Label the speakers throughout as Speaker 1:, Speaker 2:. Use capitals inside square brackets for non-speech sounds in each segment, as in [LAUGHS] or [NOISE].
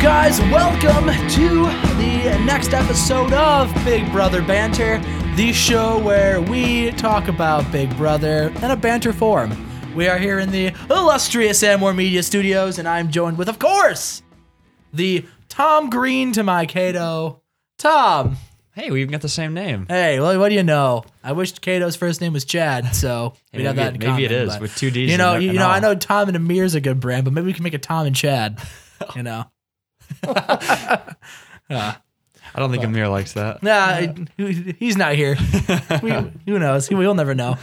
Speaker 1: guys, welcome to the next episode of Big Brother Banter, the show where we talk about Big Brother in a banter form. We are here in the illustrious Amor Media Studios, and I'm joined with, of course, the Tom Green to my Kato. Tom,
Speaker 2: Hey, we even got the same name.
Speaker 1: hey, well, what do you know? I wish Kato's first name was Chad, so
Speaker 2: Hey,
Speaker 1: we'd have that
Speaker 2: it- maybe it
Speaker 1: common,
Speaker 2: is,
Speaker 1: but-
Speaker 2: with two Ds
Speaker 1: You know, you know, I know Tom and Amir's a good brand, but maybe we can make a Tom and Chad. [LAUGHS] You know. [LAUGHS]
Speaker 2: I don't think Amir likes that.
Speaker 1: Nah, he- he's not here. [LAUGHS] we, who knows? We'll never know.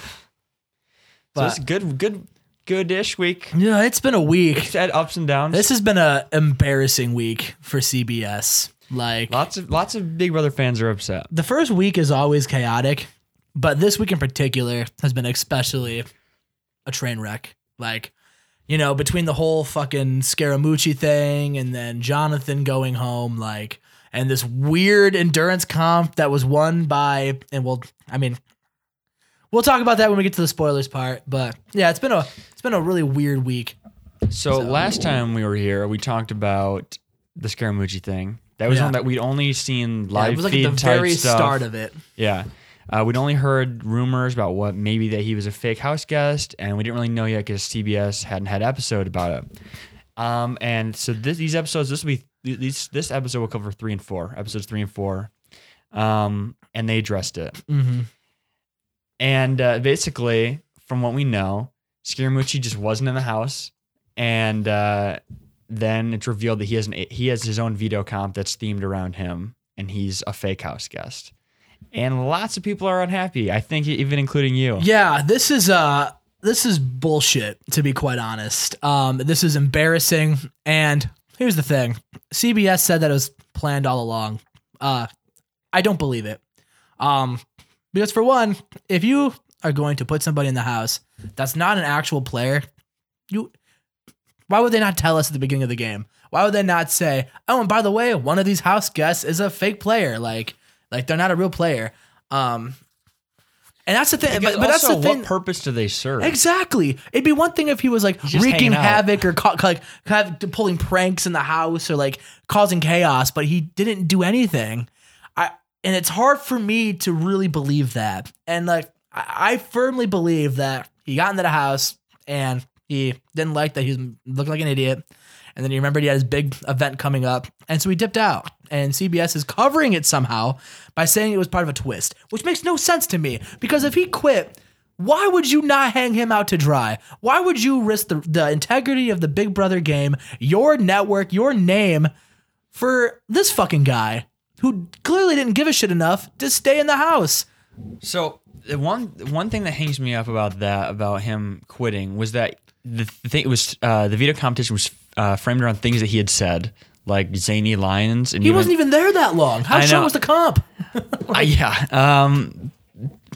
Speaker 2: So it's good, good, good-ish week.
Speaker 1: yeah, it's been a week.
Speaker 2: It's had ups and downs.
Speaker 1: This has been a embarrassing week for CBS. Like
Speaker 2: lots of lots of Big Brother fans are upset.
Speaker 1: the first week is always chaotic, but this week in particular has been especially a train wreck. Like, you know, between the whole fucking Scaramucci thing and then Jonathan going home, like, and this weird endurance comp that was won by, and we'll, I mean, we'll talk about that when we get to the spoilers part. But yeah, it's been a, it's been a really weird week.
Speaker 2: So, last time we were here, we talked about the Scaramucci thing. That was
Speaker 1: Yeah.
Speaker 2: one that we'd only seen
Speaker 1: Yeah,
Speaker 2: live
Speaker 1: it was like
Speaker 2: feed
Speaker 1: the
Speaker 2: type
Speaker 1: very
Speaker 2: stuff.
Speaker 1: start of it.
Speaker 2: Yeah. Uh, we'd only heard rumors about what maybe that he was a fake house guest, and we didn't really know yet because CBS hadn't had an episode about it. Um, and so this, these episodes, this will be these this episode will cover three and four, episodes three and four, um, and they addressed it.
Speaker 1: Mm-hmm.
Speaker 2: And uh, basically, from what we know, Scaramucci just wasn't in the house, and uh, then it's revealed that he has an he has his own video comp that's themed around him, and he's a fake house guest. And lots of people are unhappy. I think even including you.
Speaker 1: Yeah, this is uh this is bullshit to be quite honest. Um this is embarrassing and here's the thing. CBS said that it was planned all along. Uh I don't believe it. Um because for one, if you are going to put somebody in the house that's not an actual player, you why would they not tell us at the beginning of the game? Why would they not say, "Oh, and by the way, one of these house guests is a fake player." Like like they're not a real player. Um and that's the thing.
Speaker 2: Because
Speaker 1: But, but that's
Speaker 2: also,
Speaker 1: the thing.
Speaker 2: what purpose do they serve?
Speaker 1: Exactly. It'd be one thing if he was like
Speaker 2: just
Speaker 1: wreaking havoc or ca- like kind of pulling pranks in the house or like causing chaos, but he didn't do anything. I and it's hard for me to really believe that. And like I, I firmly believe that he got into the house and he didn't like that he was looking like an idiot. And then he remembered he had his big event coming up. And so he dipped out. And CBS is covering it somehow by saying it was part of a twist, which makes no sense to me. Because if he quit, why would you not hang him out to dry? Why would you risk the, the integrity of the Big Brother game, your network, your name for this fucking guy who clearly didn't give a shit enough to stay in the house?
Speaker 2: So the one one thing that hangs me up about that about him quitting was that the thing it was uh, the video competition was uh, framed around things that he had said like zany lines and
Speaker 1: He
Speaker 2: even-
Speaker 1: wasn't even there that long. How short was the comp? [LAUGHS]
Speaker 2: Uh, yeah. Um,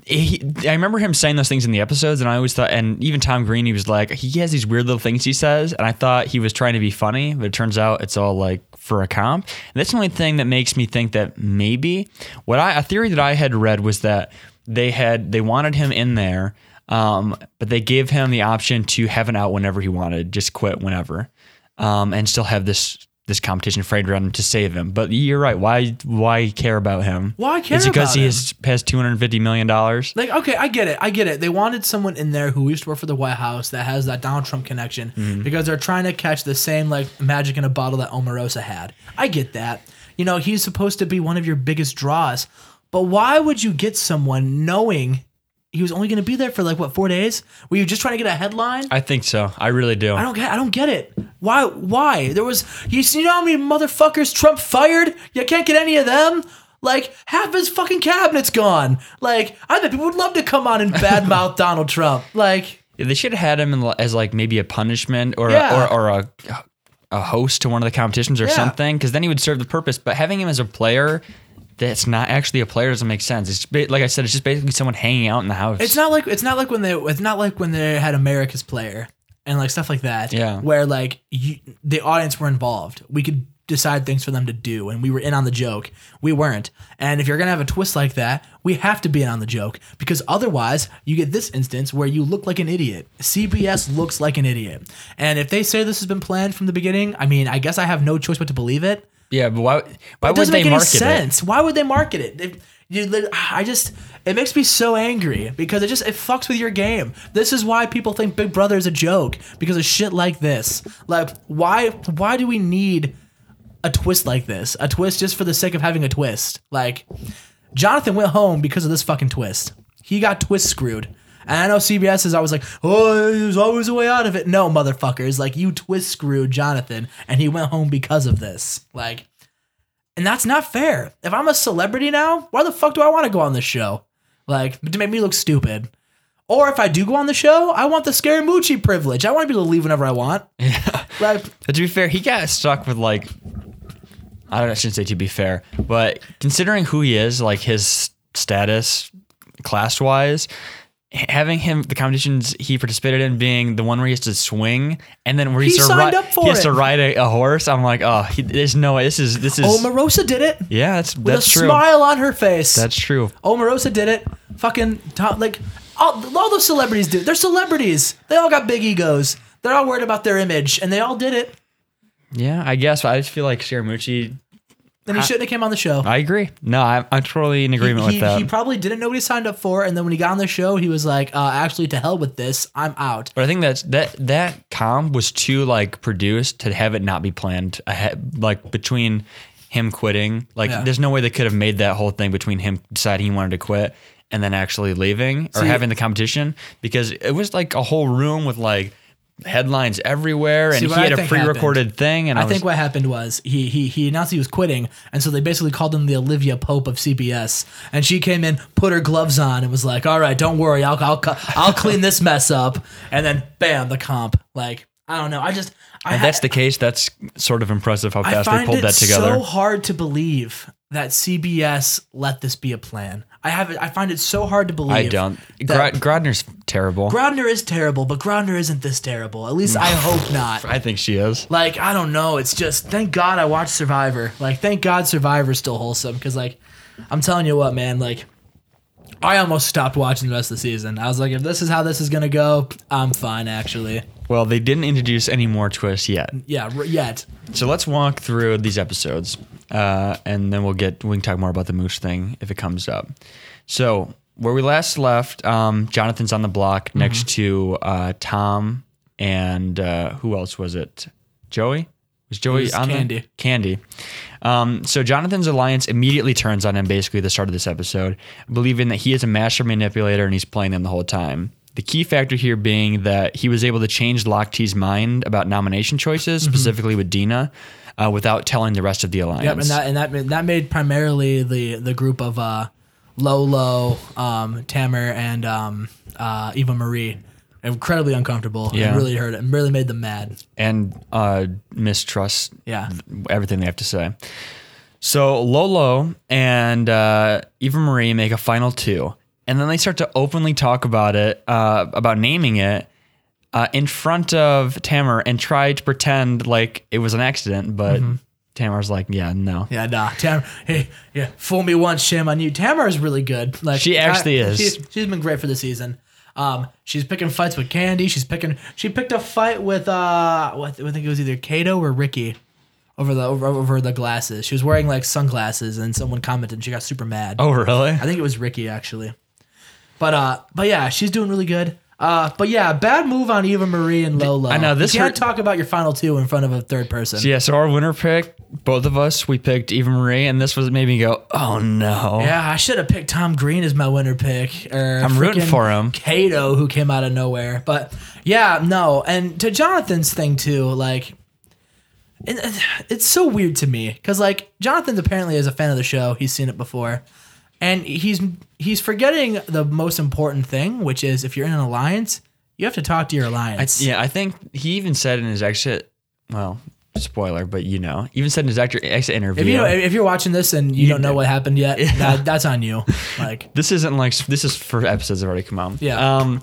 Speaker 2: he, I remember him saying those things in the episodes, and I always thought, and even Tom Green, he was like, he has these weird little things he says, and I thought he was trying to be funny, but it turns out it's all like for a comp. And that's the only thing that makes me think that maybe what I a theory that I had read was that they had they wanted him in there, um, but they gave him the option to have an out whenever he wanted, just quit whenever, um, and still have this. This competition framed around him to save him, but you're right. Why? Why care about him?
Speaker 1: Why care about him?
Speaker 2: It's because he has, has two hundred fifty million dollars.
Speaker 1: Like, okay, I get it. I get it. They wanted someone in there who used to work for the White House that has that Donald Trump connection
Speaker 2: Mm-hmm.
Speaker 1: because they're trying to catch the same like magic in a bottle that Omarosa had. I get that. You know, he's supposed to be one of your biggest draws. But why would you get someone knowing he was only going to be there for like what, 4 days? Were you just trying to get a headline?
Speaker 2: I think so. I really do.
Speaker 1: I don't get. I don't get it. Why? Why? There was. You see, you know how many motherfuckers Trump fired? You can't get any of them. Like half his fucking cabinet's gone. Like I bet people would love to come on and badmouth [LAUGHS] Donald Trump. Like
Speaker 2: Yeah, they should have had him in, as like maybe a punishment or
Speaker 1: Yeah.
Speaker 2: a, or, or a a host to one of the competitions or
Speaker 1: Yeah.
Speaker 2: something, because then he would serve the purpose. But having him as a player that's not actually a player doesn't make sense. It's ba- like I said, it's just basically someone hanging out in the house.
Speaker 1: it's not like it's not like when they it's not like when they had America's player and like stuff like that.
Speaker 2: Yeah.
Speaker 1: Where like you, the audience were involved. We could decide things for them to do, and we were in on the joke. We weren't. And if you're gonna have a twist like that, we have to be in on the joke because otherwise, you get this instance where you look like an idiot. CBS looks like an idiot, and if they say this has been planned from the beginning, I mean, I guess I have no choice but to believe it.
Speaker 2: Yeah, but why? Why
Speaker 1: It
Speaker 2: would
Speaker 1: doesn't
Speaker 2: they
Speaker 1: make any
Speaker 2: market it?
Speaker 1: sense. Why would they market it? They- you I just it makes me so angry because it just it fucks with your game. This is why people think Big Brother is a joke because of shit like this. Like why why do we need a twist like this? A twist just for the sake of having a twist. Like Jonathan went home because of this fucking twist. He got twist screwed. And I know CBS is always like, oh, there's always a way out of it. No, motherfuckers. Like, you twist screwed Jonathan, and he went home because of this. Like, and that's not fair. If I'm a celebrity now, why the fuck do I want to go on this show? Like, to make me look stupid. Or if I do go on the show, I want the Scaramucci privilege. I want to be able to leave whenever I want. [LAUGHS] Like,
Speaker 2: But to be fair, he got stuck with like I don't know, I shouldn't say to be fair, but considering who he is, like his status class wise, having him the competitions he participated in being the one where he has to swing and then where he,
Speaker 1: He signed
Speaker 2: ride,
Speaker 1: up for
Speaker 2: he has
Speaker 1: it.
Speaker 2: to ride a, a horse. I'm like, oh, he, there's no way. This is this is
Speaker 1: Omarosa did it
Speaker 2: yeah, that's
Speaker 1: with
Speaker 2: that's
Speaker 1: a
Speaker 2: true.
Speaker 1: smile on her face.
Speaker 2: That's true.
Speaker 1: Omarosa did it. Fucking top, like all, all those celebrities do. They're celebrities. They all got big egos. They're all worried about their image, and they all did it.
Speaker 2: Yeah, I guess. I just feel like Scaramucci.
Speaker 1: Then he shouldn't have came on the show.
Speaker 2: I agree. No, I'm, I'm totally in agreement
Speaker 1: he,
Speaker 2: with that.
Speaker 1: he probably didn't know what he signed up for, and then when he got on the show, he was like, uh, "Actually, to hell with this. I'm out."
Speaker 2: But I think that's that that com was too like produced to have it not be planned ahead, like between him quitting. Like,
Speaker 1: Yeah.
Speaker 2: there's no way they could have made that whole thing between him deciding he wanted to quit and then actually leaving or
Speaker 1: See-
Speaker 2: having the competition because it was like a whole room with like headlines everywhere and
Speaker 1: See,
Speaker 2: he
Speaker 1: I
Speaker 2: had a pre-recorded thing and I,
Speaker 1: I
Speaker 2: was,
Speaker 1: think what happened was he he he announced he was quitting, and so they basically called him the Olivia Pope of CBS. And she came in, put her gloves on, and was like, "All right, don't worry, I'll I'll I'll clean this mess up." And then bam, the comp. Like I don't know, I just I
Speaker 2: if that's the case, that's sort of impressive how fast they pulled that together.
Speaker 1: so hard to believe that CBS let this be a plan. I have. I find it so hard to believe.
Speaker 2: I don't. Gra- Grodner's terrible.
Speaker 1: Grodner is terrible, but Grodner isn't this terrible. At least I hope not. [LAUGHS]
Speaker 2: I think she is.
Speaker 1: Like I don't know. It's just thank God I watched Survivor. Like thank God Survivor's still wholesome because like I'm telling you what, man. Like I almost stopped watching the rest of the season. I was like, if this is how this is gonna go, I'm fine actually.
Speaker 2: Well, they didn't introduce any more twists yet.
Speaker 1: Yeah, r- yet.
Speaker 2: So let's walk through these episodes, uh, and then we'll get we can talk more about the moose thing if it comes up. So where we last left, um, Jonathan's on the block next to uh, Tom and uh, who else was it? Joey was Joey
Speaker 1: was
Speaker 2: on?
Speaker 1: Kandi.
Speaker 2: Kandi. Um, so Jonathan's alliance immediately turns on him basically at the start of this episode, believing that he is a master manipulator and he's playing them the whole time. The key factor here being that he was able to change Lochte's mind about nomination choices,
Speaker 1: Mm-hmm.
Speaker 2: specifically with Dina, uh, without telling the rest of the alliance.
Speaker 1: Yep, and that and that made- that made primarily the the group of uh, Lolo, um, Tamar, and um, uh, Eva Marie incredibly uncomfortable.
Speaker 2: Yeah.
Speaker 1: and really hurt it really made them mad.
Speaker 2: and uh, mistrust
Speaker 1: Yeah.
Speaker 2: everything they have to say. So Lolo and uh, Eva Marie make a final two, and then they start to openly talk about it, uh, about naming it, uh, in front of Tamar, and try to pretend like it was an accident. But Tamar's like, "Yeah, no."
Speaker 1: Yeah, nah. Tamara, hey, yeah, fool me once, shame on you. Tamara is really good. Like
Speaker 2: She actually is.
Speaker 1: She's, she's been great for the season. Um, she's picking fights with Kandi. She's picking. She picked a fight with uh, what, I think it was either Kato or Ricky, over the over, over the glasses. She was wearing like sunglasses, and someone commented, and she got super mad.
Speaker 2: Oh, really?
Speaker 1: I think it was Ricky actually. But uh, but yeah, she's doing really good. Uh, but yeah, bad move on Eva Marie and Lolo.
Speaker 2: I know, this
Speaker 1: You can't
Speaker 2: hurt-
Speaker 1: talk about your final two in front of a third person.
Speaker 2: Yeah. So our winner pick, both of us, we picked Eva Marie, and this was made me go, "Oh no."
Speaker 1: Yeah, I should have picked Tom Green as my winner pick. Or
Speaker 2: I'm rooting for him.
Speaker 1: Kato, who came out of nowhere. But yeah, no. And to Jonathan's thing too, like, it, it's so weird to me because like Jonathan apparently is a fan of the show. He's seen it before, and he's he's forgetting the most important thing, which is if you're in an alliance, you have to talk to your alliance.
Speaker 2: Yeah, I think he even said in his exit, well, spoiler, but you know, even said in his exit, exit interview.
Speaker 1: If you if you're watching this and you, don't know what happened yet, [LAUGHS] that, that's on you. Like
Speaker 2: this isn't like this is for episodes that have already come out.
Speaker 1: Yeah.
Speaker 2: Um,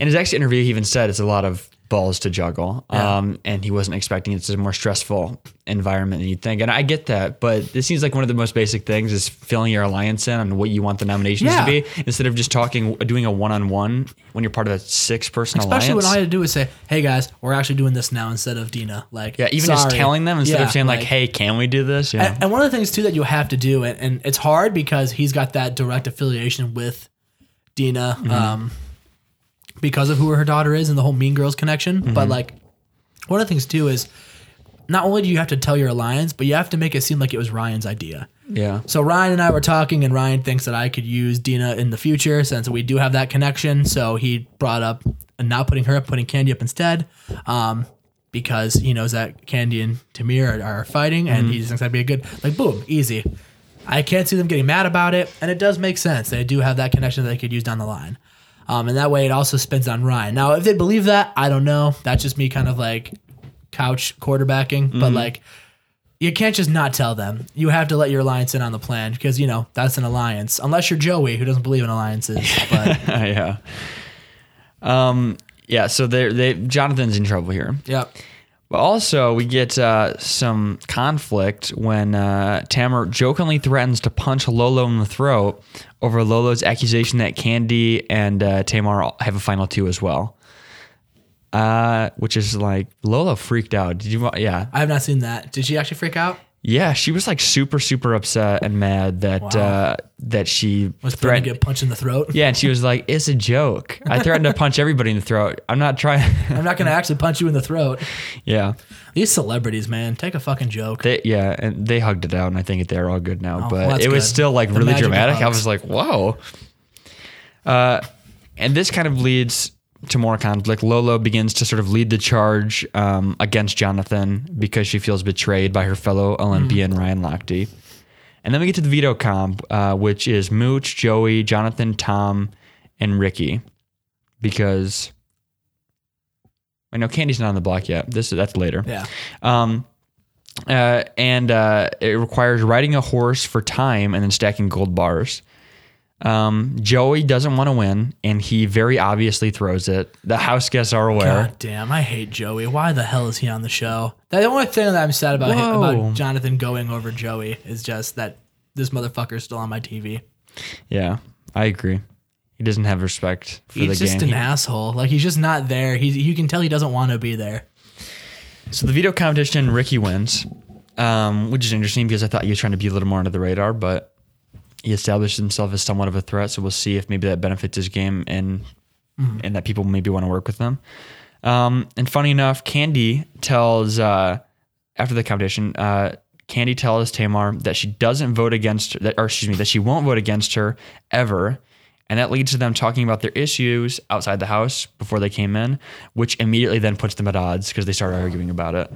Speaker 2: in his exit interview, he even said it's a lot of balls to juggle.
Speaker 1: Yeah.
Speaker 2: Um, and he wasn't expecting it. it's a more stressful environment than you'd think. And I get that, but this seems like one of the most basic things is filling your alliance in on what you want the nominations
Speaker 1: Yeah.
Speaker 2: to be instead of just talking, doing a one on one when you're part of a six person
Speaker 1: Especially
Speaker 2: alliance.
Speaker 1: when all I had to do is say, "Hey guys, we're actually doing this now instead of Dina." Like,
Speaker 2: yeah, even just telling them instead
Speaker 1: Yeah,
Speaker 2: of saying like, "Hey, can we do this?" Yeah,
Speaker 1: And, and one of the things too that you have to do, and, and it's hard because he's got that direct affiliation with Dina,
Speaker 2: Mm-hmm.
Speaker 1: um, because of who her daughter is and the whole Mean Girls connection.
Speaker 2: Mm-hmm.
Speaker 1: But like, one of the things too is not only do you have to tell your alliance, but you have to make it seem like it was Ryan's idea.
Speaker 2: yeah,
Speaker 1: So Ryan and I were talking, and Ryan thinks that I could use Dina in the future since we do have that connection. So he brought up and not putting her up, putting Kandi up instead, um, because he knows that Kandi and Tamar are, are fighting, and he thinks that'd be a good like boom, easy. I can't see them getting mad about it, and it does make sense. They do have that connection that they could use down the line. Um, and that way it also spins on Ryan. Now, if they believe that, I don't know. That's just me kind of like couch quarterbacking, but like you can't just not tell them. You have to let your alliance in on the plan because you know that's an alliance. Unless you're Joey, who doesn't believe in alliances. [LAUGHS] But
Speaker 2: yeah. Um, yeah. So they they Jonathan's in trouble here.
Speaker 1: yep,
Speaker 2: But also, we get uh, some conflict when uh, Tamar jokingly threatens to punch Lolo in the throat over Lolo's accusation that Kandi and uh, Tamar have a final two as well. Uh, which is like Lolo freaked out. Did you? Yeah,
Speaker 1: I have not seen that. Did she actually freak out?
Speaker 2: Yeah. She was like super, super upset and mad that
Speaker 1: Wow.
Speaker 2: uh, that she
Speaker 1: Was
Speaker 2: threatened.
Speaker 1: to get punched in the throat?
Speaker 2: yeah, and she was like, "It's a joke. I threatened to punch everybody in the throat. I'm not trying." [LAUGHS]
Speaker 1: I'm not gonna actually punch you in the throat.
Speaker 2: yeah.
Speaker 1: These celebrities, man, take a fucking joke.
Speaker 2: They yeah, and they hugged it out, and I think they're all good now.
Speaker 1: Oh,
Speaker 2: but
Speaker 1: well,
Speaker 2: it was
Speaker 1: good.
Speaker 2: still like
Speaker 1: The
Speaker 2: really dramatic. I was like, whoa. Uh, and this kind of leads to more conflict. Lolo begins to sort of lead the charge um, against Jonathan because she feels betrayed by her fellow Olympian
Speaker 1: Mm-hmm.
Speaker 2: Ryan Lochte. And then we get to the veto comp, uh, which is Mooch, Joey, Jonathan, Tom, and Ricky, because. I know Kandi's not on the block yet. This is that's later.
Speaker 1: Yeah,
Speaker 2: Um, uh, and uh, it requires riding a horse for time and then stacking gold bars. Um, Joey doesn't want to win, and he very obviously throws it. The house guests are aware.
Speaker 1: God damn, I hate Joey. Why the hell is he on the show? The only thing that I'm sad about
Speaker 2: Whoa.
Speaker 1: about Jonathan going over Joey is just that this motherfucker's still on my TV.
Speaker 2: Yeah, I agree. He doesn't have respect for
Speaker 1: He's
Speaker 2: the game.
Speaker 1: He's
Speaker 2: just an
Speaker 1: asshole. Like he's just not there. He's you can tell he doesn't want to be there.
Speaker 2: so the veto competition, Ricky wins, um, which is interesting because I thought you were trying to be a little more under the radar, but he established himself as somewhat of a threat. So we'll see if maybe that benefits his game and and that people maybe want to work with them. Um, and funny enough, Kandi tells uh, after the competition, uh, Kandi tells Tamar that she doesn't vote against that, or excuse me, that she won't vote against her ever. And that leads to them talking about their issues outside the house before they came in, which immediately then puts them at odds because they start arguing about it.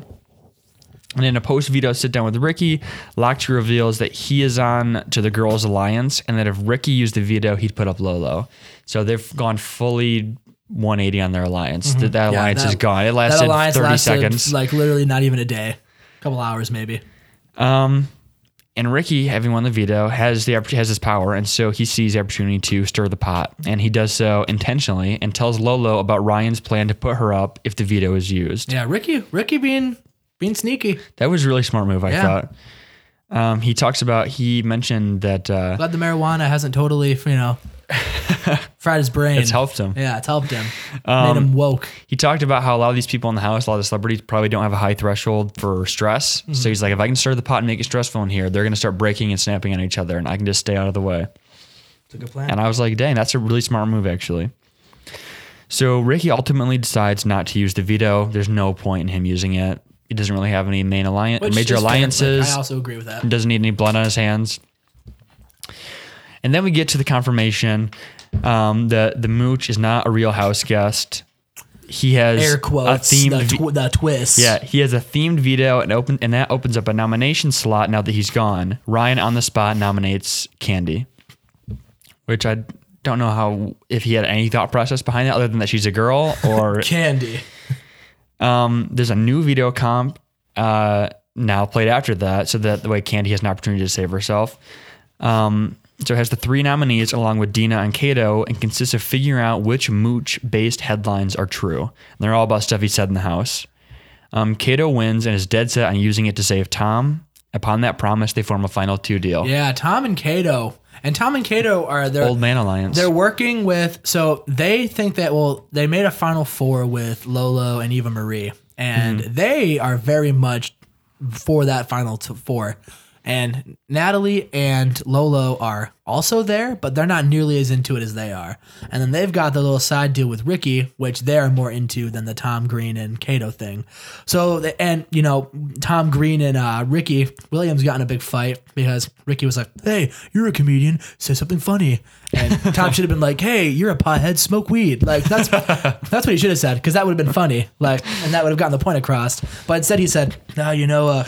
Speaker 2: And in a post veto sit down with Ricky, Lochte reveals that he is on to the girls' alliance and that if Ricky used the veto, he'd put up Lolo. So they've gone fully 180 on their alliance. That, that
Speaker 1: Mm-hmm. Yeah,
Speaker 2: alliance
Speaker 1: that-
Speaker 2: is gone. It
Speaker 1: That
Speaker 2: lasted
Speaker 1: alliance
Speaker 2: 30
Speaker 1: lasted
Speaker 2: seconds.
Speaker 1: like literally not even a day, a couple hours maybe.
Speaker 2: Um, and Ricky, having won the veto, has the has his power, and so he sees the opportunity to stir the pot, and he does so intentionally, and tells Lolo about Ryan's plan to put her up if the veto is used.
Speaker 1: Yeah, Ricky, Ricky being being sneaky.
Speaker 2: That was a really smart move, I
Speaker 1: Yeah.
Speaker 2: thought. Um, he talks about he mentioned that uh,
Speaker 1: Glad the marijuana hasn't totally, you know, [LAUGHS] fried his brain.
Speaker 2: it's helped him.
Speaker 1: Yeah, it's helped him.
Speaker 2: Um,
Speaker 1: Made him woke.
Speaker 2: He talked about how a lot of these people in the house, a lot of celebrities, probably don't have a high threshold for stress.
Speaker 1: Mm-hmm.
Speaker 2: So he's like, if I can stir the pot and make it stressful in here, they're going to start breaking and snapping on each other, and I can just stay out of the way.
Speaker 1: It's a good plan.
Speaker 2: And I was like, dang, that's a really smart move, actually. So Ricky ultimately decides not to use the veto. There's no point in him using it. He doesn't really have any main alliance,
Speaker 1: Which
Speaker 2: major
Speaker 1: is fair. Like,
Speaker 2: alliances.
Speaker 1: I also agree with that.
Speaker 2: doesn't need any blood on his hands. And then we get to the confirmation um, that the mooch is not a real house guest. He has
Speaker 1: Air
Speaker 2: a
Speaker 1: quotes.
Speaker 2: themed
Speaker 1: The, tw- the twist.
Speaker 2: yeah, he has a themed veto and open and that opens up a nomination slot now that he's gone. Ryan on the spot nominates Kandi. Which I don't know how if he had any thought process behind that other than that she's a girl or [LAUGHS]
Speaker 1: Kandi.
Speaker 2: Um, there's a new video comp uh, now played after that, so that the way Kandi has an opportunity to save herself. Um, so it has the three nominees along with Dina and Kato and consists of figuring out which mooch based headlines are true. And they're all about stuff he said in the house. Um, Kato wins and is dead set on using it to save Tom. Upon that promise, they form a final two deal.
Speaker 1: Yeah, Tom and Kato. And Tom and Kato are they're
Speaker 2: Old Man Alliance.
Speaker 1: they're working with so they think that well they made a final four with Lolo and Eva Marie and
Speaker 2: Mm-hmm.
Speaker 1: they are very much for that final t- four. And Natalie and Lolo are also there, but they're not nearly as into it as they are. And then they've got the little side deal with Ricky, which they're more into than the Tom Green and Kato thing. So, and you know, Tom Green and uh, Ricky Williams got in a big fight because Ricky was like, "Hey, you're a comedian, say something funny," and [LAUGHS] Tom should have been like, "Hey, you're a pothead, smoke weed." Like that's [LAUGHS] that's what he should have said because that would have been funny, like, and that would have gotten the point across. But instead, he said, "No, you know, uh,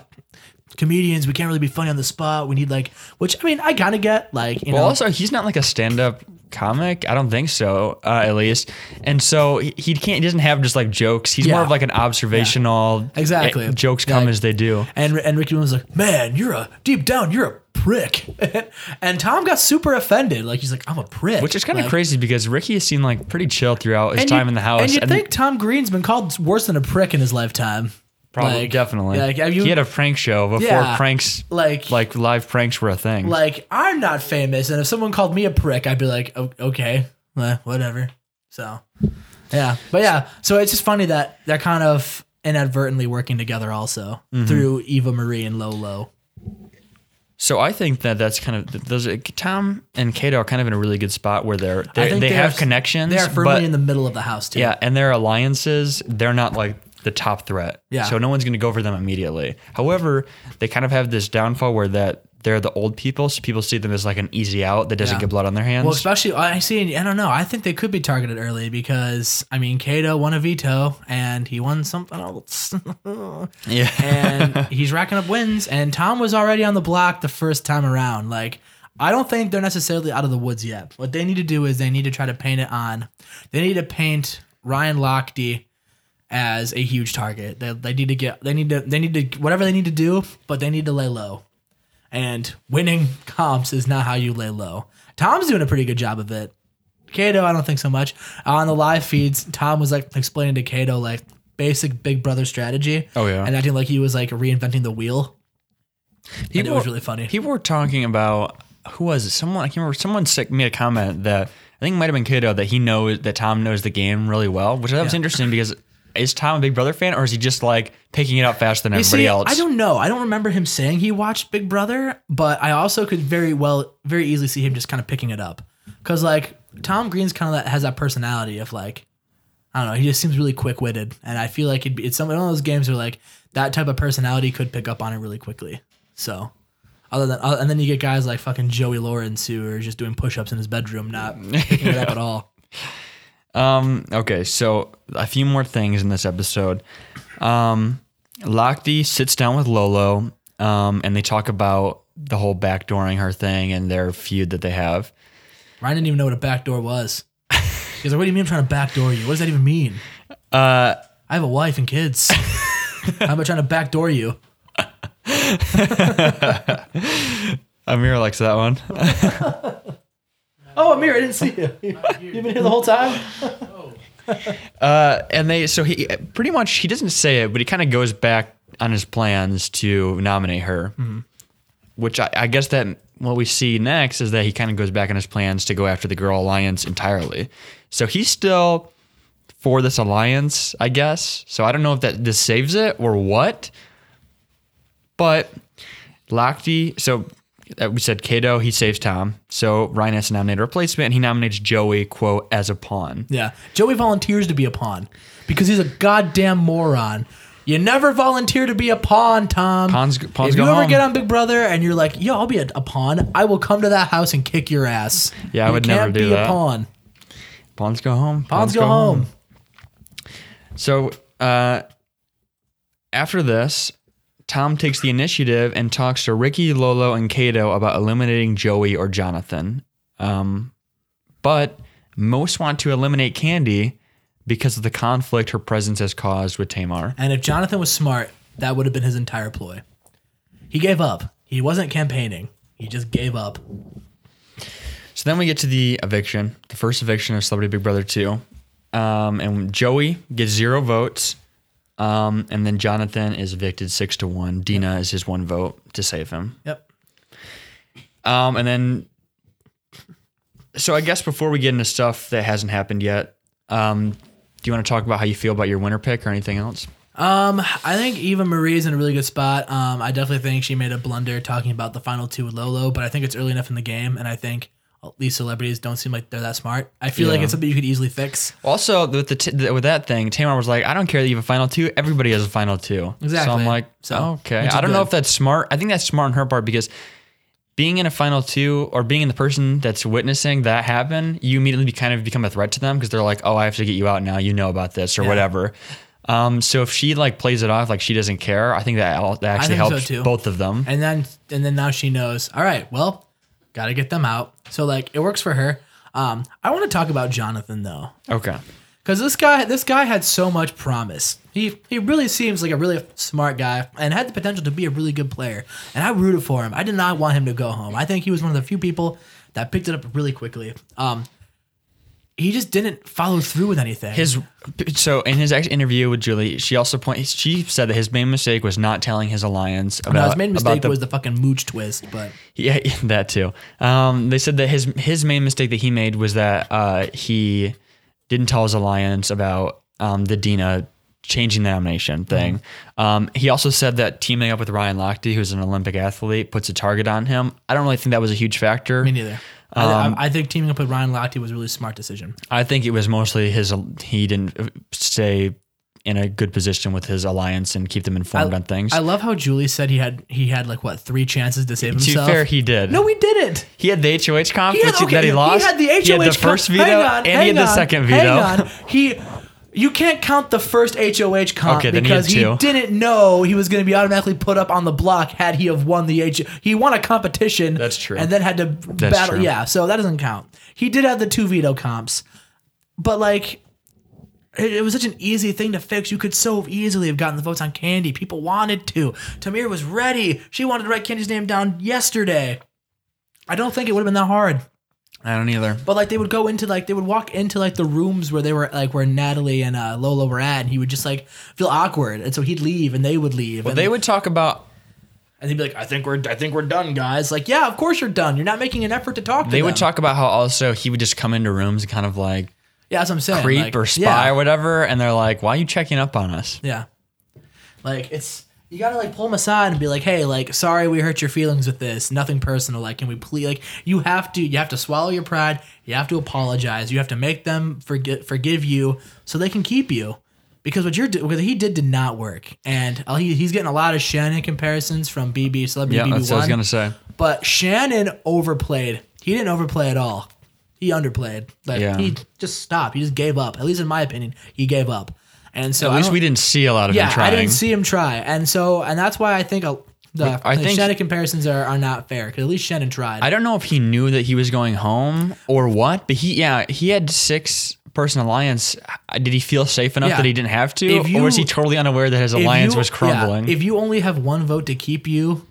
Speaker 1: comedians, we can't really be funny on the spot. We need like, which I mean, I kind of get like, you
Speaker 2: Well,
Speaker 1: know,
Speaker 2: also he's not like a stand-up comic. I don't think so, uh, at least. And so he, he can't. He doesn't have just like jokes. He's more of like an observational.
Speaker 1: Exactly.
Speaker 2: eh, jokes come
Speaker 1: Like-
Speaker 2: as they do.
Speaker 1: and and Ricky was like, "Man, you're a deep down, you're a prick," [LAUGHS] and Tom got super offended. Like he's like, "I'm a prick,"
Speaker 2: Which is kind of
Speaker 1: Like,
Speaker 2: crazy because Ricky has seemed like pretty chill throughout his time
Speaker 1: you-
Speaker 2: in the house.
Speaker 1: And you think Tom Green's been called worse than a prick in his lifetime?
Speaker 2: Probably
Speaker 1: Like,
Speaker 2: definitely.
Speaker 1: Like, you,
Speaker 2: he had a prank show before
Speaker 1: Yeah.
Speaker 2: pranks,
Speaker 1: like,
Speaker 2: like live pranks were a thing.
Speaker 1: like I'm not famous, and if someone called me a prick, I'd be like, okay, whatever. So, yeah, but yeah, so it's just funny that they're kind of inadvertently working together also
Speaker 2: Mm-hmm.
Speaker 1: through Eva Marie and Lolo.
Speaker 2: So I think that that's kind of those Tom and Kato are kind of in a really good spot where they're, they
Speaker 1: think
Speaker 2: they
Speaker 1: they're-
Speaker 2: have connections.
Speaker 1: They're firmly
Speaker 2: but,
Speaker 1: in the middle of the house too.
Speaker 2: yeah, and their alliances they're not like the top threat.
Speaker 1: Yeah.
Speaker 2: So no one's going to go for them immediately. However, they kind of have this downfall where that they're the old people, so people see them as like an easy out that doesn't
Speaker 1: Yeah.
Speaker 2: get blood on their hands.
Speaker 1: Well, especially I see. I don't know. I think they could be targeted early because I mean, Kato won a veto and he won something else, [LAUGHS]
Speaker 2: yeah.
Speaker 1: and [LAUGHS] he's racking up wins. And Tom was already on the block the first time around. Like, I don't think they're necessarily out of the woods yet. What they need to do is they need to try to paint it on. They need to paint Ryan Lochte as a huge target. They, they need to get. They need to. They need to whatever they need to do, but they need to lay low. And winning comps is not how you lay low. Tom's doing a pretty good job of it. Kato, I don't think so much. On the live feeds, Tom was like explaining to Kato like basic Big Brother strategy.
Speaker 2: Oh, yeah.
Speaker 1: and acting like he was like reinventing the wheel. and it was really funny.
Speaker 2: People were talking about who was it? Someone I can't remember. Someone sick made a comment that I think it might have been Kato that he knows that Tom knows the game really well, which I thought was interesting because is Tom a Big Brother fan or is he just like picking it up faster than
Speaker 1: You
Speaker 2: everybody
Speaker 1: see,
Speaker 2: else?
Speaker 1: I don't know. I don't remember him saying he watched Big Brother, but I also could very well, very easily see him just kind of picking it up. Cause like Tom Green's kind of that has that personality of like, I don't know. He just seems really quick witted, and I feel like it'd be, it's some one of those games where like that type of personality could pick up on it really quickly. So. Other than, uh, and then you get guys like fucking Joey Lawrence who are just doing push-ups in his bedroom, not picking it up [LAUGHS] at all.
Speaker 2: Um. Okay. So a few more things in this episode. Um, Lochte sits down with Lolo. Um, and they talk about the whole backdooring her thing and their feud that they have.
Speaker 1: Ryan didn't even know what a backdoor was. [LAUGHS] He's like, "What do you mean I'm trying to backdoor you? What does that even mean?"
Speaker 2: Uh,
Speaker 1: I have a wife and kids. [LAUGHS] How am I trying to backdoor you? [LAUGHS]
Speaker 2: Amir likes that one.
Speaker 1: Oh, Amir, I didn't see you. [LAUGHS] You've been here the whole time. [LAUGHS]
Speaker 2: Uh, and they so he pretty much he doesn't say it, but he kind of goes back on his plans to nominate her. Which I, I guess that what we see next is that he kind of goes back on his plans to go after the girl alliance entirely. So he's still for this alliance, I guess. So I don't know if that this saves it or what. But Lochte, so we said Kato, he saves Tom. So Ryan has to nominate a replacement, and he nominates Joey, quote, as a pawn.
Speaker 1: Yeah, Joey volunteers to be a pawn because he's a goddamn moron. You never volunteer to be a pawn, Tom.
Speaker 2: Pawns- pawns
Speaker 1: if
Speaker 2: go
Speaker 1: you ever
Speaker 2: home.
Speaker 1: get on Big Brother and you're like, "Yo, I'll be a, a pawn," I will come to that house and kick your ass.
Speaker 2: Yeah, I
Speaker 1: You
Speaker 2: would never do
Speaker 1: be
Speaker 2: that.
Speaker 1: a pawn.
Speaker 2: Pawns go home.
Speaker 1: Pawns go home.
Speaker 2: So uh, after this, Tom takes the initiative and talks to Ricky, Lolo, and Kato about eliminating Joey or Jonathan. Um, but most want to eliminate Kandi because of the conflict her presence has caused with Tamar.
Speaker 1: And if Jonathan was smart, that would have been his entire ploy. He gave up. He wasn't campaigning. He just gave up.
Speaker 2: So then we get to the eviction, the first eviction of Celebrity Big Brother 2. Um, and Joey gets zero votes. Um, and then Jonathan is evicted six to one. Dina is his one vote to save him.
Speaker 1: Yep.
Speaker 2: Um, and then, so I guess before we get into stuff that hasn't happened yet, um, do you want to talk about how you feel about your winner pick or anything else?
Speaker 1: Um, I think Eva Marie is in a really good spot. Um, I definitely think she made a blunder talking about the final two with Lolo, but I think it's early enough in the game, and I think these celebrities don't seem like they're that smart. I feel like it's something you could easily fix.
Speaker 2: Also, with the t- with that thing, Tamar was like, "I don't care that you have a final two. Everybody has a final two. So
Speaker 1: Exactly.
Speaker 2: I'm like,
Speaker 1: So,
Speaker 2: okay. I don't know if that's smart. I think that's smart on her part because being in a final two or being in the person that's witnessing that happen, you immediately kind of become a threat to them because they're like, "Oh, I have to get you out now. You know about this or
Speaker 1: Yeah.
Speaker 2: whatever." Um, so if she like plays it off like she doesn't care, I think that, that actually
Speaker 1: so,
Speaker 2: helps
Speaker 1: too.
Speaker 2: both of them.
Speaker 1: And then and then now she knows. All right, well, got to get them out. So like it works for her. Um, I want to talk about Jonathan though.
Speaker 2: Okay.
Speaker 1: Because this guy, this guy had so much promise. He he really seems like a really smart guy and had the potential to be a really good player. And I rooted for him. I did not want him to go home. I think he was one of the few people that picked it up really quickly. Um, he just didn't follow through with anything.
Speaker 2: His so in his ex- interview with Julie, she also point she said that his main mistake was not telling his alliance about
Speaker 1: no, his main mistake
Speaker 2: the
Speaker 1: was the fucking mooch twist, but [LAUGHS]
Speaker 2: Yeah, that too. Um, they said that his his main mistake that he made was that uh, he didn't tell his alliance about um, the Dina changing the nomination thing. Um, he also said that teaming up with Ryan Lochte, who's an Olympic athlete, puts a target on him. I don't really think that was a huge factor.
Speaker 1: me neither. I, I, um, I think teaming up with Ryan Lochte was a really smart decision.
Speaker 2: I think it was mostly his he didn't uh, stay in a good position with his alliance and keep them informed on things.
Speaker 1: I love how Julie said he had he had like what three chances to save
Speaker 2: to be fair, he did.
Speaker 1: no, he didn't.
Speaker 2: he had the HOH
Speaker 1: He had, okay,
Speaker 2: that he lost.
Speaker 1: He had the HOH.
Speaker 2: He had the first veto,
Speaker 1: hang on,
Speaker 2: and he
Speaker 1: hang
Speaker 2: had the
Speaker 1: on,
Speaker 2: second
Speaker 1: hang
Speaker 2: veto.
Speaker 1: on. He, you can't count the first HOH comp
Speaker 2: Okay, then he had
Speaker 1: because he,
Speaker 2: two.
Speaker 1: didn't know he was going to be automatically put up on the block had he have won the H. He won a competition.
Speaker 2: That's true.
Speaker 1: And then had to battle.
Speaker 2: true.
Speaker 1: Yeah, so that doesn't count. He did have the two veto comps, but like. It, it was such an easy thing to fix. You could so easily have gotten the votes on Kandi. People wanted to. Tamar was ready. She wanted to write Kandi's name down yesterday. I don't think it would have been that hard.
Speaker 2: I don't either.
Speaker 1: But like they would go into like they would walk into like the rooms where they were like where Natalie and uh, Lolo were at, and he would just like feel awkward, and so he'd leave, and they would leave, and
Speaker 2: They would talk about
Speaker 1: and he'd be like, "I think we're I think we're done, guys." Like, yeah, of course you're done. You're not making an effort to talk. to me.
Speaker 2: they would
Speaker 1: them.
Speaker 2: talk about how also he would just come into rooms and kind of like
Speaker 1: Yeah, that's what I'm saying.
Speaker 2: creep
Speaker 1: like,
Speaker 2: or spy
Speaker 1: yeah,
Speaker 2: or whatever, and they're like, "Why are you checking up on us?"
Speaker 1: Yeah, like it's you gotta like pull them aside and be like, "Hey, like, sorry we hurt your feelings with this. Nothing personal. Like, can we please? Like, you have to you have to swallow your pride. You have to apologize. You have to make them forget forgive you so they can keep you." Because what you're what he did did not work, and uh, he, he's getting a lot of Shannon comparisons from BB Celebrity
Speaker 2: Yeah,
Speaker 1: BB
Speaker 2: that's what I was gonna say.
Speaker 1: But Shannon overplayed. He didn't overplay at all. He underplayed. Like
Speaker 2: Yeah.
Speaker 1: he just stopped. He just gave up. At least in my opinion, he gave up. And so
Speaker 2: At least we didn't see a lot of
Speaker 1: yeah,
Speaker 2: him trying.
Speaker 1: I didn't see him try, and so and that's why I think uh, the
Speaker 2: I
Speaker 1: the
Speaker 2: think-
Speaker 1: Shannon comparisons are, are not fair because at least Shannon tried.
Speaker 2: I don't know if he knew that he was going home or what, but he yeah he had six person alliance. Did he feel safe enough
Speaker 1: Yeah.
Speaker 2: that he didn't have to,
Speaker 1: If
Speaker 2: or was he totally unaware that his alliance
Speaker 1: you-
Speaker 2: was crumbling?
Speaker 1: yeah, if you only have one vote to keep you,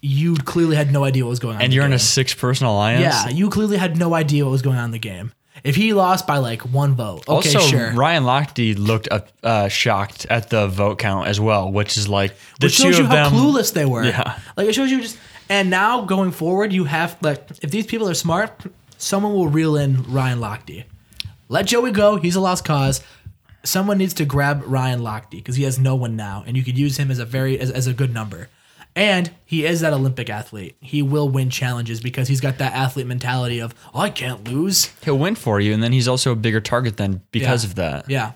Speaker 1: you clearly had no idea what was going on.
Speaker 2: and you're in a six person alliance.
Speaker 1: yeah, you clearly had no idea what was going on in the game. If he lost by like one vote, okay,
Speaker 2: also,
Speaker 1: sure.
Speaker 2: Ryan Lochte looked uh, uh, shocked at the vote count as well, which is like the
Speaker 1: Which
Speaker 2: two
Speaker 1: shows you
Speaker 2: of
Speaker 1: how
Speaker 2: them.
Speaker 1: clueless they were.
Speaker 2: Yeah.
Speaker 1: Like it shows you just and now going forward, you have like if these people are smart, someone will reel in Ryan Lochte. Let Joey go, he's a lost cause. Someone needs to grab Ryan Lochte because he has no one now, and you could use him as a very as, as a good number. And he is that Olympic athlete. He will win challenges because he's got that athlete mentality of, oh, I can't lose.
Speaker 2: He'll win for you, and then he's also a bigger target then because
Speaker 1: Yeah.
Speaker 2: of that.
Speaker 1: Yeah.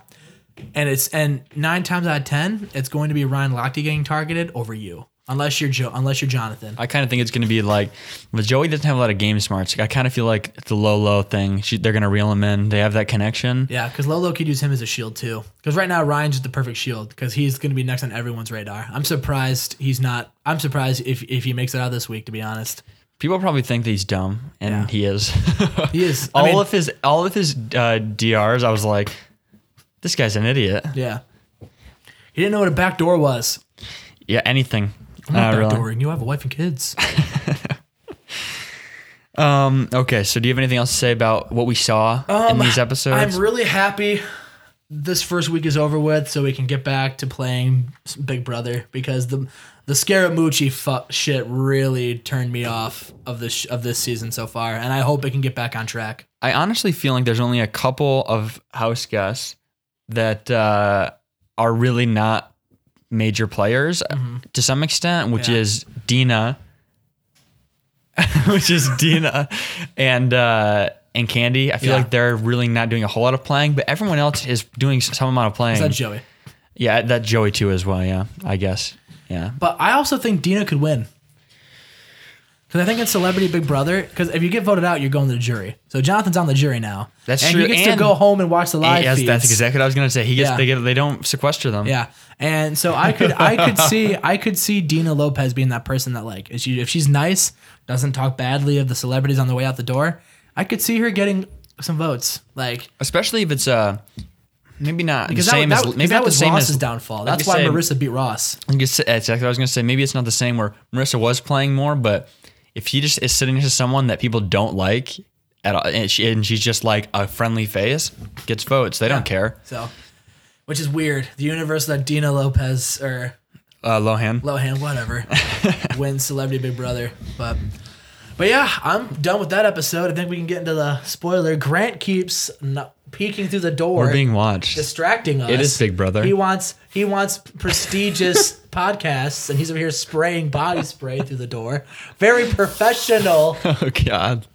Speaker 1: And it's and nine times out of ten, it's going to be Ryan Lochte getting targeted over you. Unless you're Joe unless you're Jonathan.
Speaker 2: I kind of think it's going to be like, but Joey doesn't have a lot of game smarts. I kind of feel like the low low thing. She, they're going to reel him in. They have that connection.
Speaker 1: Yeah, because Lolo could use him as a shield too. Because right now Ryan's just the perfect shield because he's going to be next on everyone's radar. I'm surprised he's not. I'm surprised if if he makes it out this week. To be honest,
Speaker 2: People probably think that he's dumb, and
Speaker 1: Yeah.
Speaker 2: he is. [LAUGHS]
Speaker 1: he is. [LAUGHS]
Speaker 2: All
Speaker 1: mean,
Speaker 2: of his all of his uh, DRs, I was like, this guy's an idiot.
Speaker 1: yeah. He didn't know what a back door was.
Speaker 2: Yeah, anything.
Speaker 1: I'm not
Speaker 2: Uh, really.
Speaker 1: backdooring you. I have a wife and kids. [LAUGHS]
Speaker 2: Um. Okay. So, do you have anything else to say about what we saw in these episodes?
Speaker 1: Um, I'm really happy this first week is over with, so we can get back to playing Big Brother because the the Scaramucci fu- shit really turned me off of this of this season so far, and I hope it can get back on track.
Speaker 2: I honestly feel like there's only a couple of house guests that uh, are really not major players uh, to some extent, which
Speaker 1: Mm-hmm. Yeah.
Speaker 2: is Dina, [LAUGHS] which is Dina, and uh, and Kandi. I feel
Speaker 1: Yeah.
Speaker 2: like they're really not doing a whole lot of playing, but everyone else is doing some amount of playing.
Speaker 1: Is that Joey?
Speaker 2: yeah, that Joey too as well. Yeah, I guess. Yeah.
Speaker 1: But I also think Dina could win. Because I think in Celebrity Big Brother, because if you get voted out, you're going to the jury. So Jonathan's on the jury now.
Speaker 2: That's
Speaker 1: and
Speaker 2: true,
Speaker 1: he gets
Speaker 2: and-
Speaker 1: to go home and watch the live
Speaker 2: Yes,
Speaker 1: feeds.
Speaker 2: that's exactly what I was gonna say. He gets
Speaker 1: Yeah.
Speaker 2: they get they don't sequester them.
Speaker 1: Yeah, and so I could I could [LAUGHS] see I could see Dina Lopez being that person that like if, she, if she's nice, doesn't talk badly of the celebrities on the way out the door. I could see her getting some votes. Like
Speaker 2: especially if it's uh maybe not the
Speaker 1: that,
Speaker 2: same
Speaker 1: that,
Speaker 2: as maybe
Speaker 1: that was
Speaker 2: same
Speaker 1: Ross's
Speaker 2: as
Speaker 1: downfall. That's why
Speaker 2: say-
Speaker 1: Marissa beat Ross.
Speaker 2: That's exactly what I was gonna say. Maybe it's not the same where Marissa was playing more, but if she just is sitting to someone that people don't like at all, and, she, and she's just like a friendly face, gets votes. They don't care.
Speaker 1: So, which is weird. The universe that Dina Lopez or
Speaker 2: Uh, Lohan.
Speaker 1: Lohan, whatever, [LAUGHS] wins Celebrity Big Brother. But but yeah, I'm done with that episode. I think we can get into the spoiler. Grant keeps not peeking through the door.
Speaker 2: We're being watched.
Speaker 1: distracting us.
Speaker 2: It is Big Brother.
Speaker 1: He wants he wants prestigious [LAUGHS] podcasts, and he's over here spraying body spray through the door. Very professional. [LAUGHS]
Speaker 2: oh God.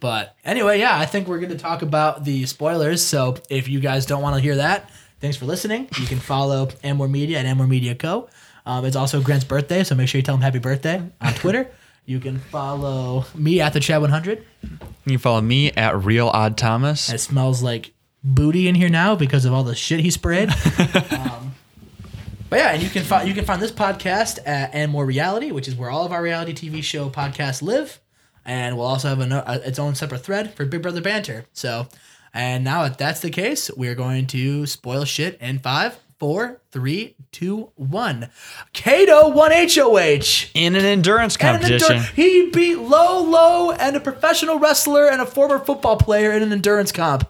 Speaker 1: But anyway, yeah, I think we're going to talk about the spoilers. So if you guys don't want to hear that, thanks for listening. You can follow Amor Media at Amor Media Co. Um, it's also Grant's birthday, so make sure you tell him happy birthday on Twitter. You can follow me at the Chat 100.
Speaker 2: You can follow me at Real Odd Thomas.
Speaker 1: It smells like booty in here now because of all the shit he sprayed. [LAUGHS] um, but yeah, and you can find you can find this podcast at and more reality, which is where all of our reality TV show podcasts live, and we'll also have a, uh, its own separate thread for Big Brother banter. So, and now if that's the case, we're going to spoil shit in five, four, three, two, one. Kato won HOH.
Speaker 2: In an endurance
Speaker 1: And an
Speaker 2: competition.
Speaker 1: endur- he beat Lolo and a professional wrestler and a former football player in an endurance comp.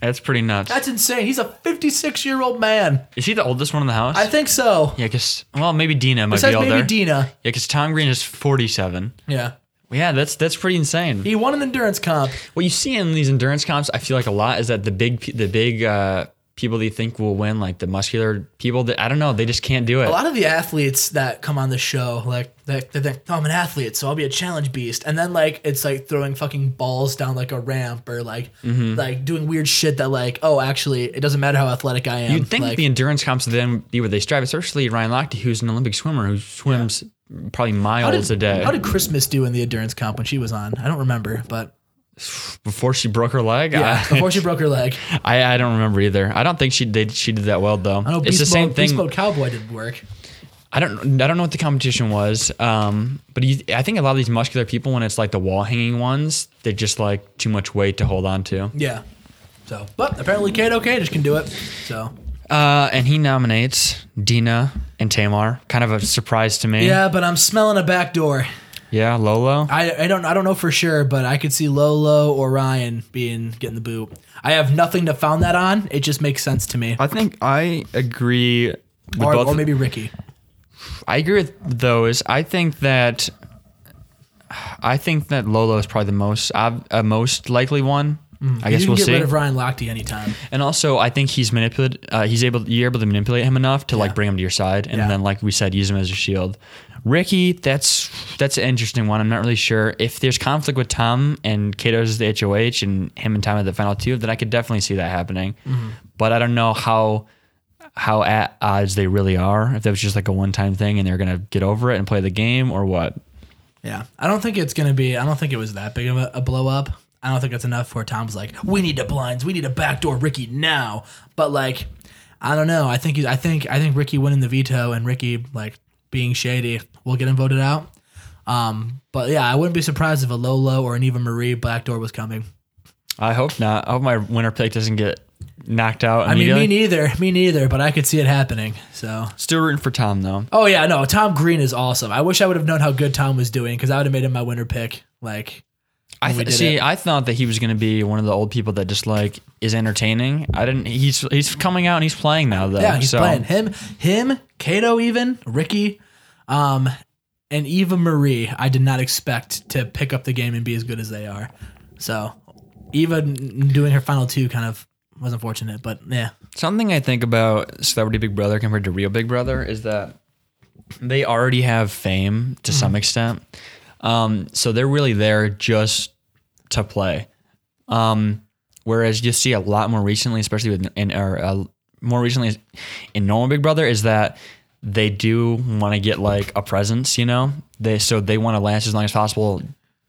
Speaker 2: That's pretty nuts.
Speaker 1: That's insane. He's a 56 year old man.
Speaker 2: is he the oldest one in the house?
Speaker 1: I think so.
Speaker 2: yeah, because well, maybe Dina might
Speaker 1: Besides
Speaker 2: be older.
Speaker 1: maybe Dina.
Speaker 2: yeah, because Tom Green is forty-seven.
Speaker 1: Yeah.
Speaker 2: Yeah, that's that's pretty insane.
Speaker 1: He won an endurance comp.
Speaker 2: What you see in these endurance comps, I feel like a lot is that the big the big uh, people you think will win, like the muscular people, that I don't know, they just can't do it.
Speaker 1: A lot of the athletes that come on the show, like they, they think, "Oh, I'm an athlete, so I'll be a challenge beast," and then like it's like throwing fucking balls down like a ramp or like
Speaker 2: Mm-hmm.
Speaker 1: like doing weird shit that like, oh, actually, it doesn't matter how athletic I am.
Speaker 2: You'd think
Speaker 1: like,
Speaker 2: the endurance comps would then be where they strive, especially Ryan Lochte, who's an Olympic swimmer who swims probably miles
Speaker 1: did,
Speaker 2: a day.
Speaker 1: How did Christmas do in the endurance comp when she was on? I don't remember, but
Speaker 2: before she broke her leg,
Speaker 1: yeah,
Speaker 2: I,
Speaker 1: before she [LAUGHS] broke her leg.
Speaker 2: I, I don't remember either. I don't think she did. She did that well though.
Speaker 1: I know
Speaker 2: it's
Speaker 1: Beast
Speaker 2: the same
Speaker 1: Mode,
Speaker 2: thing.
Speaker 1: Beast Mode Cowboy did work.
Speaker 2: I don't I don't know what the competition was, um, but you, I think a lot of these muscular people, when it's like the wall hanging ones, they're just like too much weight to hold on to.
Speaker 1: Yeah. So, but apparently Kato Kadish can do it. So,
Speaker 2: Uh, and he nominates Dina and Tamar. Kind of a surprise to me.
Speaker 1: yeah, but I'm smelling a back door.
Speaker 2: Yeah, Lolo.
Speaker 1: I, I don't I don't know for sure, but I could see Lolo or Ryan being getting the boot. I have nothing to found that on. It just makes sense to me.
Speaker 2: I think I agree with
Speaker 1: Or,
Speaker 2: both.
Speaker 1: or maybe Ricky.
Speaker 2: I agree with those. I think that I think that Lolo is probably the most ob- uh, most likely one. I guess
Speaker 1: you can
Speaker 2: we'll
Speaker 1: get
Speaker 2: see.
Speaker 1: rid of Ryan Lochte anytime.
Speaker 2: And also, I think he's manipulated. Uh, he's able. You're able to manipulate him enough to like bring him to your side, and
Speaker 1: Yeah.
Speaker 2: then, like we said, use him as a shield. Ricky, that's that's an interesting one. I'm not really sure if there's conflict with Tom and Kato's the HOH and him and Tom at the final two. Then I could definitely see that happening.
Speaker 1: Mm-hmm.
Speaker 2: But I don't know how how at odds they really are. If that was just like a one time thing and they're gonna get over it and play the game, or what.
Speaker 1: Yeah, I don't think it's gonna be. I don't think it was that big of a, a blow up. I don't think it's enough where Tom's like, "We need to blinds. We need to backdoor Ricky now." But like, I don't know. I think he's. I think. I think Ricky winning the veto and Ricky like being shady will get him voted out. Um, but yeah, I wouldn't be surprised if a Lolo or an Eva Marie backdoor was coming.
Speaker 2: I hope not. I hope my winner pick doesn't get knocked out.
Speaker 1: I mean, me neither. Me neither. But I could see it happening. So.
Speaker 2: Still rooting for Tom though.
Speaker 1: Oh yeah, no. Tom Green is awesome. I wish I would have known how good Tom was doing because I would have made him my winner pick. Like.
Speaker 2: I th- see.
Speaker 1: it.
Speaker 2: I thought that he was going to be one of the old people that just like is entertaining. I didn't. He's he's coming out and he's playing now though.
Speaker 1: Yeah, he's
Speaker 2: so.
Speaker 1: playing him, him, Kato, even Ricky, um, and Eva Marie. I did not expect to pick up the game and be as good as they are. So, Eva doing her final two kind of was unfortunate, but yeah,
Speaker 2: Something I think about Celebrity Big Brother compared to Real Big Brother is that they already have fame to
Speaker 1: Mm-hmm.
Speaker 2: some extent. Um, so they're really there just to play. Um, whereas you see a lot more recently, especially with in or uh, more recently in normal Big Brother, is that they do want to get like a presence. You know, they so they want to last as long as possible.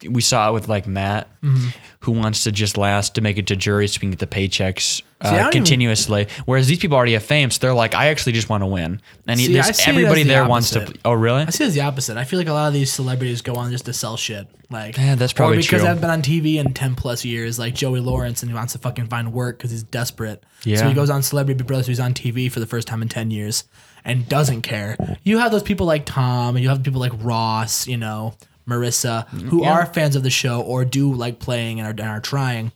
Speaker 2: We saw it with like Matt,
Speaker 1: Mm-hmm.
Speaker 2: who wants to just last to make it to jury so we can get the paychecks uh,
Speaker 1: even-
Speaker 2: continuously. Whereas these people already have fame, so they're like, I actually just want to win. And
Speaker 1: See,
Speaker 2: there's- everybody
Speaker 1: the
Speaker 2: there wants to. Oh, really?
Speaker 1: I see it as the opposite. I feel like a lot of these celebrities go on just to sell shit. Like,
Speaker 2: Yeah, that's probably
Speaker 1: because
Speaker 2: true.
Speaker 1: I've been on TV in ten plus years, like Joey Lawrence, and he wants to fucking find work because he's desperate.
Speaker 2: Yeah.
Speaker 1: So he goes on Celebrity Big Brother. So he's on TV for the first time in ten years and doesn't care. You have those people like Tom, and you have people like Ross, you know, Marissa, who
Speaker 2: Yeah.
Speaker 1: are fans of the show or do like playing and are, and are trying.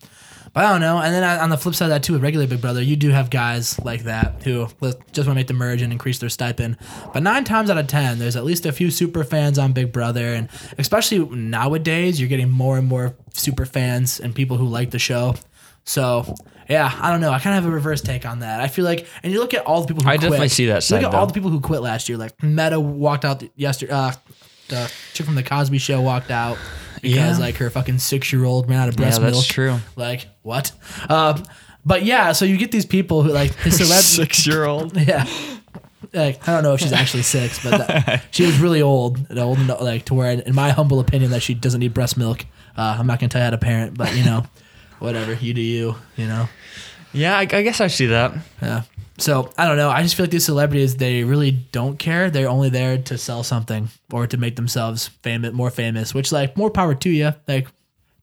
Speaker 1: But I don't know. And then on the flip side of that too, with regular Big Brother, you do have guys like that who just want to make the merge and increase their stipend. But nine times out of ten, there's at least a few super fans on Big Brother, and especially nowadays, you're getting more and more super fans and people who like the show. So yeah, I don't know. I kind of have a reverse take on that. I feel like, and you look at all the people who
Speaker 2: I
Speaker 1: quit.
Speaker 2: definitely see that side,
Speaker 1: Look at all the people who quit last year. Like Metta walked out yesterday. Uh, the chick from the Cosby Show walked out because
Speaker 2: Yeah.
Speaker 1: like her fucking six year old ran out of breast milk.
Speaker 2: Yeah, that's
Speaker 1: milk.
Speaker 2: true.
Speaker 1: Like what? Um, but yeah, so you get these people who like the [LAUGHS] celeb.
Speaker 2: Six year old. [LAUGHS]
Speaker 1: yeah. Like, I don't know if she's actually six, but that, [LAUGHS] she was really old, and old enough, like to where, in my humble opinion, that she doesn't need breast milk. Uh, I'm not gonna tell you how to parent, but you know, whatever you do, you, you know.
Speaker 2: Yeah, I, I guess I see that.
Speaker 1: Yeah. So I don't know. I just feel like these celebrities, they really don't care. They're only there to sell something or to make themselves famous, more famous. Which, like, more power to you. Like,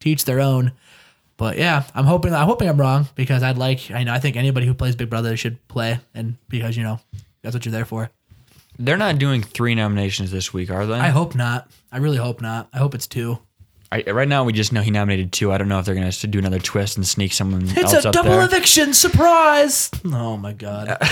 Speaker 1: teach their own. But yeah, I'm hoping. I'm hoping I'm wrong because I'd like. I know. I think anybody who plays Big Brother should play, and because you know that's what you're there for.
Speaker 2: They're not doing three nominations this week, are they?
Speaker 1: I hope not. I really hope not. I hope it's two.
Speaker 2: I, right now, we just know he nominated two. I don't know if they're going to do another twist and sneak someone
Speaker 1: It's
Speaker 2: else
Speaker 1: a double
Speaker 2: there.
Speaker 1: eviction surprise. Oh my god. [LAUGHS]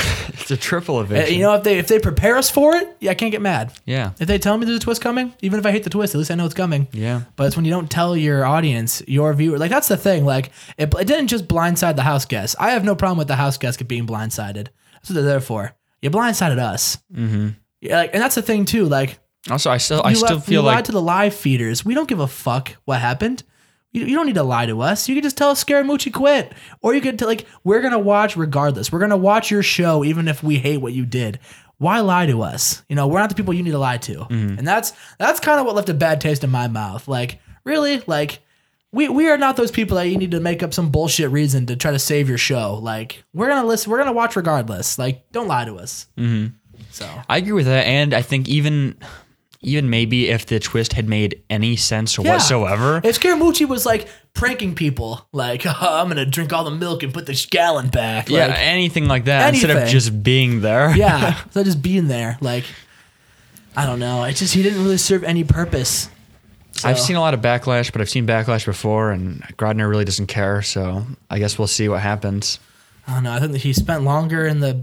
Speaker 2: It's a triple
Speaker 1: Uh,
Speaker 2: eviction.
Speaker 1: you know if they if they prepare us for it, yeah, I can't get mad.
Speaker 2: yeah.
Speaker 1: If they tell me there's a twist coming, even if I hate the twist, at least I know it's coming.
Speaker 2: Yeah.
Speaker 1: But it's when you don't tell your audience, your viewer, like that's the thing. Like it, it didn't just blindside the house guests. I have no problem with the house guests being blindsided. That's what they're there for. You blindsided us. Mm-hmm. Yeah, like, and that's the thing too. Like
Speaker 2: Also, I still, I
Speaker 1: you,
Speaker 2: still
Speaker 1: left-
Speaker 2: feel
Speaker 1: you
Speaker 2: like
Speaker 1: lied to the live feeders. We don't give a fuck what happened. You, you don't need to lie to us. You can just tell us Scaramucci quit, or you could tell, like we're gonna watch regardless. We're gonna watch your show even if we hate what you did. Why lie to us? You know, we're not the people you need to lie to,
Speaker 2: Mm-hmm.
Speaker 1: and that's that's kind of what left a bad taste in my mouth. Like really, like. We, we are not those people that you need to make up some bullshit reason to try to save your show. Like we're gonna listen, we're gonna watch regardless. Like don't lie to us. Mm-hmm. So
Speaker 2: I agree with that, and I think even, even maybe if the twist had made any sense whatsoever,
Speaker 1: If Scaramucci was like pranking people, like [LAUGHS] I'm gonna drink all the milk and put this gallon back,
Speaker 2: yeah, anything like that instead of just being there.
Speaker 1: yeah, [LAUGHS] so just being there, like I don't know. It's just he didn't really serve any purpose.
Speaker 2: I've seen a lot of backlash, but I've seen backlash before, and Grodner really doesn't care. So I guess we'll see what happens.
Speaker 1: I don't know. I think that he spent longer in the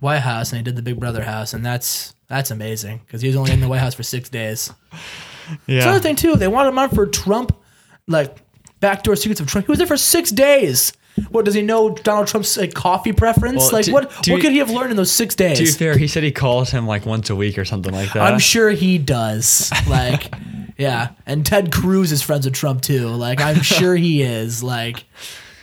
Speaker 1: White House than he did the Big Brother house, and that's that's amazing because he was only in the White House for six days.
Speaker 2: Yeah,
Speaker 1: It's another thing too. They wanted him on for Trump, like backdoor secrets of Trump. He was there for six days. What does he know Donald Trump's like, coffee preference?
Speaker 2: Well,
Speaker 1: like
Speaker 2: to-
Speaker 1: what?
Speaker 2: to-
Speaker 1: what could he have learned in those six days?
Speaker 2: to be fair, he said he calls him like once a week or something like that.
Speaker 1: I'm sure he does. Like, [LAUGHS] yeah. And Ted Cruz is friends with Trump too. Like, I'm [LAUGHS] sure he is. Like,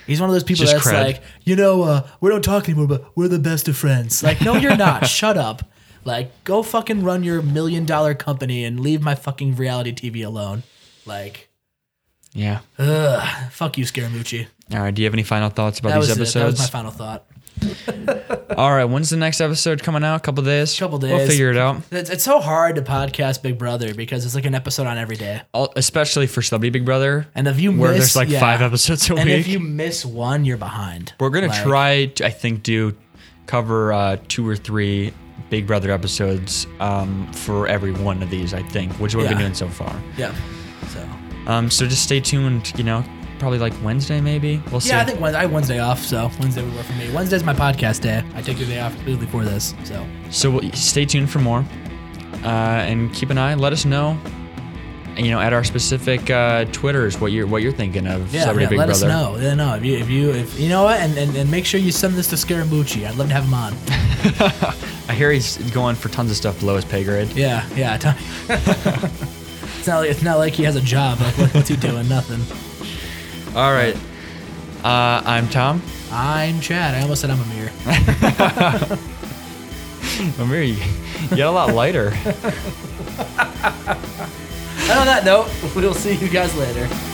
Speaker 1: he's one of those people
Speaker 2: Just
Speaker 1: that's
Speaker 2: cred.
Speaker 1: like, you know, uh, we don't talk anymore, but we're the best of friends. Like, no, you're not. [LAUGHS] Shut up. Like, go fucking run your million dollar company and leave my fucking reality TV alone. Like,
Speaker 2: yeah.
Speaker 1: ugh, fuck you, Scaramucci.
Speaker 2: All right. Do you have any final thoughts about
Speaker 1: That
Speaker 2: these
Speaker 1: was it.
Speaker 2: episodes?
Speaker 1: That was my final thought. [LAUGHS]
Speaker 2: All right, when's the next episode coming out? A couple days.
Speaker 1: Couple days.
Speaker 2: We'll
Speaker 1: days.
Speaker 2: figure it out.
Speaker 1: It's, it's so hard to podcast Big Brother because it's like an episode on every day.
Speaker 2: All- especially for Celebrity Big Brother,
Speaker 1: And if you
Speaker 2: where
Speaker 1: miss,
Speaker 2: there's like
Speaker 1: yeah.
Speaker 2: five episodes a
Speaker 1: and
Speaker 2: week.
Speaker 1: if you miss one, you're behind.
Speaker 2: We're gonna
Speaker 1: Like,
Speaker 2: try, to, I think, do cover uh, two or three Big Brother episodes um, for every one of these. I think, which is what we've been doing so far.
Speaker 1: Yeah. So
Speaker 2: Um, so just stay tuned. You know, probably like Wednesday, maybe. We'll see.
Speaker 1: yeah, I think Wednesday, I have Wednesday off, so Wednesday would work for me. Wednesday's my podcast day. I take the day off completely for this. So
Speaker 2: So we'll, stay tuned for more, uh, and keep an eye. Let us know. You know, at our specific uh, Twitters, what you're what you're thinking of
Speaker 1: yeah,
Speaker 2: Celebrity
Speaker 1: yeah
Speaker 2: Big
Speaker 1: let
Speaker 2: Brother.
Speaker 1: us know. Yeah, no, if you if you if you know what, and, and and make sure you send this to Scaramucci. I'd love to have him on. [LAUGHS]
Speaker 2: I hear he's going for tons of stuff below his pay grade.
Speaker 1: Yeah, yeah. T- [LAUGHS] it's not like it's not like he has a job. Like what, what's he doing? Nothing.
Speaker 2: All right, uh, I'm Tom.
Speaker 1: I'm Chad. I almost said I'm Amir. [LAUGHS]
Speaker 2: Amir, you you get a lot lighter.
Speaker 1: And on that note, [LAUGHS] we'll see you guys later.